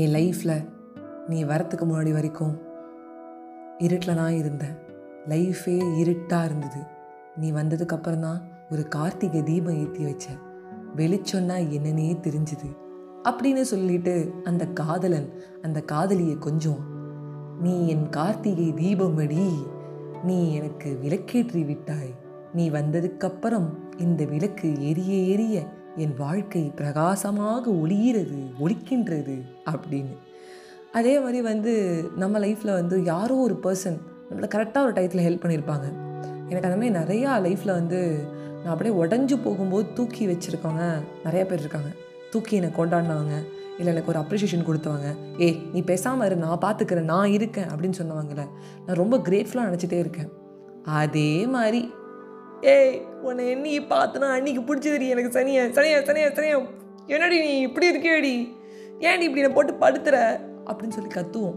என் லைஃப்பில் நீ வரத்துக்கு முன்னாடி வரைக்கும் இருட்டில் தான் இருந்தேன் லைஃபே இருட்டாக இருந்தது. நீ வந்ததுக்கப்புறம் தான் ஒரு கார்த்திகை தீபம் ஏற்றி வச்ச. வெளிச்சொன்னா என்னன்னே தெரிஞ்சுது. அப்படின்னு சொல்லிட்டு அந்த காதலன் அந்த காதலியை கொஞ்சம் நீ என் கார்த்திகை தீபம் அடி நீ எனக்கு விளக்கேற்றி விட்டாய். நீ வந்ததுக்கப்புறம் இந்த விளக்கு எரிய எரிய என் வாழ்க்கை பிரகாசமாக ஒளிகிறது ஒழிக்கின்றது அப்படின்னு. அதே மாதிரி வந்து நம்ம லைஃப்பில் வந்து யாரோ ஒரு பர்சன் நம்மளை கரெக்டாக ஒரு டயத்தில் ஹெல்ப் பண்ணியிருப்பாங்க எனக்கு அந்த மாதிரி நிறையா லைஃப்பில் வந்து நான் அப்படியே உடஞ்சி போகும்போது தூக்கி வச்சுருக்கவங்க நிறையா பேர் இருக்காங்க. தூக்கி என்னை கொண்டாடினவங்க இல்லை எனக்கு ஒரு அப்ரிஷியேஷன் கொடுத்தவங்க ஏய் நீ பேசாமல் இரு நான் பார்த்துக்கிறேன் நான் இருக்கேன் அப்படின்னு சொன்னவங்கள நான் ரொம்ப கிரேட்ஃபுல்லாக நினச்சிட்டே இருக்கேன். அதே மாதிரி ஏய் உன்னை எண்ணி பார்த்துனா அன்னைக்கு பிடிச்சதுடி எனக்கு சனியா சனியா சனியா சனியா. என்னடி நீ இப்படி இருக்கியடி? ஏன்டி இப்படி என்னை போட்டு படுத்துற? அப்படின்னு சொல்லி கத்துவோம்.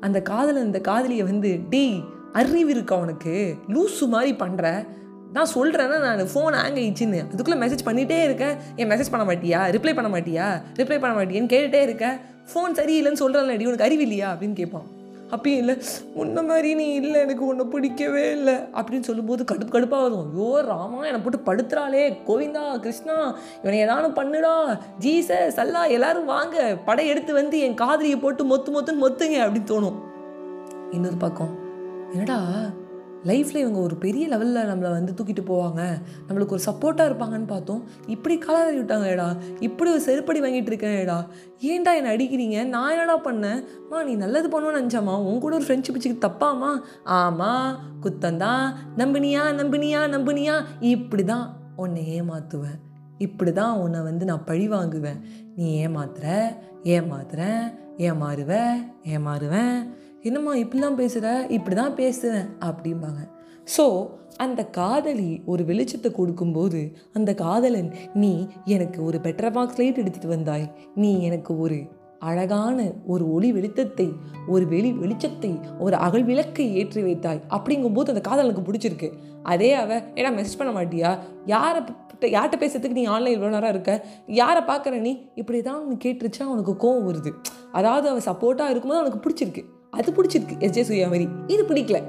அந்த காதலன் இந்த காதலியை வந்து டீ அறிவு இருக்கா உனக்கு? லூசு மாதிரி பண்ணுற நான் சொல்கிறேன்னா நான் ஃபோன் ஹேங் ஆயிடுச்சுன்னு. அதுக்குள்ளே மெசேஜ் பண்ணிகிட்டே இருக்கேன் ஏன் மெசேஜ் பண்ண மாட்டியா? ரிப்ளை பண்ண மாட்டியா? ரிப்ளை பண்ண மாட்டியான்னு கேட்டுகிட்டே இருக்கேன் ஃபோன் சரியில்லைன்னு சொல்கிறேன்லடி உனக்கு அறிவு இல்லையா? அப்படின்னு கேட்பான். அப்பயும் இல்லை உன்ன மாதிரி நீ இல்லை எனக்கு உன்னை பிடிக்கவே இல்லை அப்படின்னு சொல்லும்போது கடுப்பு கடுப்பாக வரும். ஐயோ ராமா என்னை போட்டு படுத்துறாளே கோவிந்தா கிருஷ்ணா இவனை ஏதானும் பண்ணுடா ஜீசஸ் அல்லா எல்லாரும் வாங்க படை எடுத்து வந்து என் காதலியை போட்டு மொத்து மொத்துன்னு மொத்துங்க அப்படின்னு தோணும். இன்னொரு பக்கம் என்னடா லைஃப்பில் இவங்க ஒரு பெரிய லெவலில் நம்மளை வந்து தூக்கிட்டு போவாங்க. நம்மளுக்கு ஒரு சப்போர்ட்டாக இருப்பாங்கன்னு பார்த்தோம். இப்படி காலாரி விட்டாங்கடா. இப்படி ஒரு செருப்படி வாங்கிட்டு இருக்கேன்டா. ஏன்டா என்னை அடிக்கிறீங்க? நான் என்னடா பண்ணேன்? மா நீ நல்லது பண்ணுவோன்னு நினச்சாமா உன் கூட ஒரு ஃப்ரெண்ட்ஷிப் வச்சுக்கு தப்பாமா ஆமாம் குத்தந்தான் நம்பினியா நம்பினியா நம்பினியா. இப்படி தான் உன்னை ஏமாற்றுவேன் இப்படி தான் உன்னை வந்து நான் பழி வாங்குவேன் நீ ஏமாத்துற ஏமாத்துறேன் ஏமாறுவ ஏமாறுவேன் என்னம்மா இப்படிலாம் பேசுகிற இப்படி தான் பேசுகிறேன் அப்படிம்பாங்க. ஸோ அந்த காதலி ஒரு வெளிச்சத்தை கொடுக்கும்போது அந்த காதலன் நீ எனக்கு ஒரு பெட்டர் பாக்ஸ் லைட் எடுத்துகிட்டு வந்தாய். நீ எனக்கு ஒரு அழகான ஒரு ஒளி வெளிச்சத்தை ஒரு வெளி வெளிச்சத்தை ஒரு அகல் விளக்கை ஏற்றி வைத்தாய். அப்படிங்கும்போது அந்த காதலனுக்கு பிடிச்சிருக்கு. அதே அவ ஏடா மெசேஜ் பண்ண மாட்டியா? யாரை யார்கிட்ட பேசுறதுக்கு நீ ஆன்லைன் இவ்வளோ நேரம் இருக்க? யாரை பார்க்குற நீ? இப்படி தான் கேட்டுருச்சா அவனுக்கு கோவம் வருது. அதாவது அவன் சப்போர்ட்டாக இருக்கும்போது அவனுக்கு பிடிச்சிருக்கு. அது பிடிச்சிருக்கு எஸ்ஜே சூர்யா மாதிரி. இது பிடிக்கல.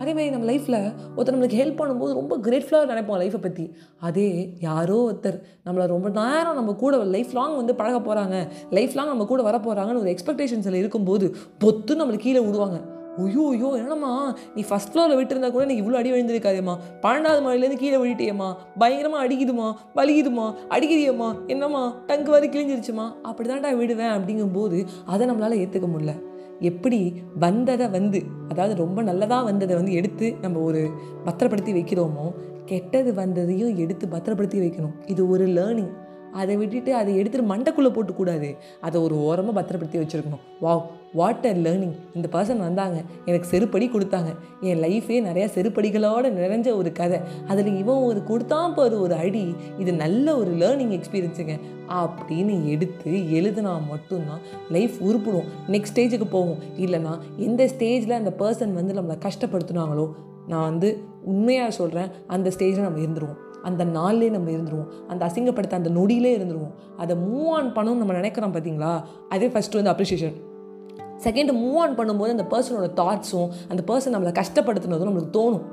அதே மாதிரி நம்ம லைஃப்பில் ஒருத்தர் நம்மளுக்கு ஹெல்ப் பண்ணும்போது ரொம்ப கிரேட்ஃபுல்லாக நினைப்போம் லைஃப்பை பற்றி அதே யாரோ ஒருத்தர் நம்மளை ரொம்ப நேரம் நம்ம கூட லைஃப் லாங் வந்து பழக போகிறாங்க லைஃப் லாங் நம்ம கூட வர போகிறாங்கன்னு ஒரு எக்ஸ்பெக்டேஷன்ஸில் இருக்கும்போது பொத்து நம்மளை கீழே விடுவாங்க. ஐயோ ஐயோ என்னம்மா நீ ஃபஸ்ட் ஃப்ளோரில் விட்டுருந்தா கூட நீ இவ்வளோ அடி விழுந்திருக்காதேம்மா. பன்னெண்டாவது மாடிலேருந்து கீழே விழுட்டியம்மா பயங்கரமாக அடிக்குதுமா வலிக்குதுமா அடிக்குதியம்மா என்னம்மா டங்கு வரை கிழிஞ்சிருச்சுமா அப்படி தான்டா விடுவேன் அப்படிங்கும்போது அதை நம்மளால் ஏற்றுக்க முடியல. எப்படி வந்ததை வந்து அதாவது ரொம்ப நல்லதாக வந்ததை வந்து எடுத்து நம்ம ஒரு பத்திரப்படுத்தி வைக்கிறோமோ கெட்டது வந்ததையும் எடுத்து பத்திரப்படுத்தி வைக்கணும். இது ஒரு லேர்னிங் அதை விட்டுட்டு அதை எடுத்துகிட்டு மண்டைக்குள்ளே போட்டுக்கூடாது. அதை ஒரு ஓரமாக பத்திரப்படுத்தி வச்சுருக்கணும். வாவ் வாட் அ லேர்னிங் இந்த பர்சன் வந்தாங்க. எனக்கு செருப்படி கொடுத்தாங்க. என் லைஃபே நிறையா செருப்படிகளோடு நிறைஞ்ச ஒரு கதை. அதில் இவன் ஒரு கொடுத்தான் பாரு ஒரு அடி. இது நல்ல ஒரு லேர்னிங் எக்ஸ்பீரியன்ஸுங்க அப்படின்னு எடுத்து எழுதுனா மட்டும்தான் லைஃப் உருப்பிடும். நெக்ஸ்ட் ஸ்டேஜுக்கு போகும் இல்லைனா எந்த ஸ்டேஜில் அந்த பர்சன் வந்து நம்மளை கஷ்டப்படுத்துனாங்களோ நான் வந்து உண்மையாக சொல்கிறேன் அந்த ஸ்டேஜில் நம்ம இருந்துருவோம். அந்த நாள்லேயே நம்ம இருந்துருவோம். அந்த அசிங்கப்படுத்த அந்த நொடியிலே இருந்துருவோம். அதை மூவ் ஆன் பண்ணணும்னு நம்ம நினைக்கிறோம் பார்த்தீங்களா அதே ஃபஸ்ட்டு வந்து அப்ரிஷியேஷன் செகண்ட் மூவ் ஆன் பண்ணும்போது அந்த பர்சனோட தாட்ஸும் அந்த பர்சன் நம்மளை கஷ்டப்படுத்துனதும் நம்மளுக்கு தோணும்.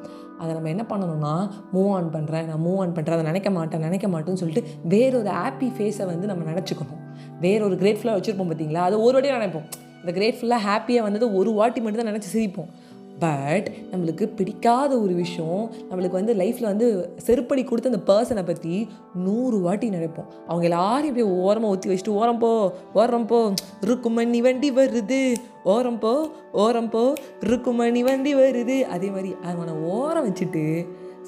அதை நம்ம என்ன பண்ணணும்னா மூவ் ஆன் பண்ணுறேன் நான் மூவ் ஆன் பண்ணுறேன் அதை நினைக்க மாட்டேன் நினைக்க மாட்டேன்னு சொல்லிட்டு வேறொரு ஹாப்பி ஃபேஸை வந்து நம்ம நினச்சிக்கணும் வேற ஒரு கிரேட்ஃபுல்லாக வச்சுருப்போம் பார்த்தீங்களா அதை ஒரு வாட்டியாக நினைப்போம். இந்த கிரேட்ஃபுல்லாக ஹாப்பியாக வந்தது ஒரு வாட்டி மட்டும் தான் நினச்சி சிரிப்போம். பட் நம்மளுக்கு பிடிக்காத ஒரு விஷயம் நம்மளுக்கு வந்து லைஃப்பில் வந்து செருப்படி கொடுத்த அந்த பர்சனை பற்றி நூறு வாட்டி நினைப்போம். அவங்க எல்லாரையும் போய் ஓரமாக ஊற்றி வச்சுட்டு ஓரம் போ ஓரம் போ ருக்குமணி வண்டி வருது. ஓரம் போ ஓரம் போ ருக்குமணி வண்டி வருது. அதே மாதிரி அவனை ஓரம் வச்சுட்டு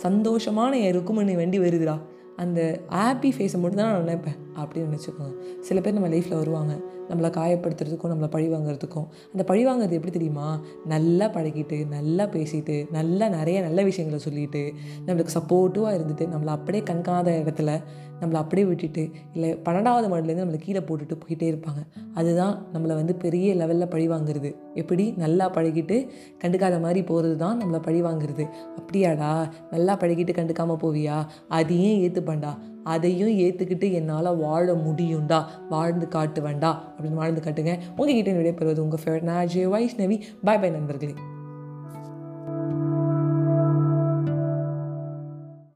சந்தோஷமான என் ருக்குமணி வண்டி வருதுடா. அந்த ஹாப்பி ஃபேஸை மட்டும்தான் நான் நினைப்பேன். அப்படின்னு நினச்சிக்கோங்க. சில பேர் நம்ம லைஃப்பில் வருவாங்க. நம்மளை காயப்படுத்துறதுக்கும் நம்மளை பழி வாங்குறதுக்கும். அந்த பழி வாங்குறது எப்படி தெரியுமா? நல்லா பழகிட்டு நல்லா பேசிட்டு நல்லா நிறைய நல்ல விஷயங்களை சொல்லிட்டு நம்மளுக்கு சப்போர்ட்டிவாக இருந்துட்டு நம்மளை அப்படியே கண்காத இடத்துல நம்மளை அப்படியே விட்டுட்டு இல்லை பன்னெண்டாவது மாடலேருந்து நம்மளை கீழே போட்டுட்டு போயிட்டே இருப்பாங்க. அதுதான் நம்மளை வந்து பெரிய லெவலில் பழி வாங்குறது. எப்படி? நல்லா பழகிட்டு கண்டுக்காத மாதிரி போகிறது தான் நம்மளை பழி வாங்குறது. அப்படியாடா? நல்லா பழகிட்டு கண்டுக்காமல் போவியா? அதையும் ஏற்றுப்பண்டா அதையும் ஏற்றுக்கிட்டு என்னால் வாழ முடியும்டா. வாழ்ந்து காட்டு வேண்டா. அப்படின்னு வாழ்ந்து காட்டுங்க. உங்ககிட்ட விடைபெறுவது உங்கள் ஃபேவரட் நான் ஜே வைஷ்ணவி பாய் பாய் நண்பர்களே.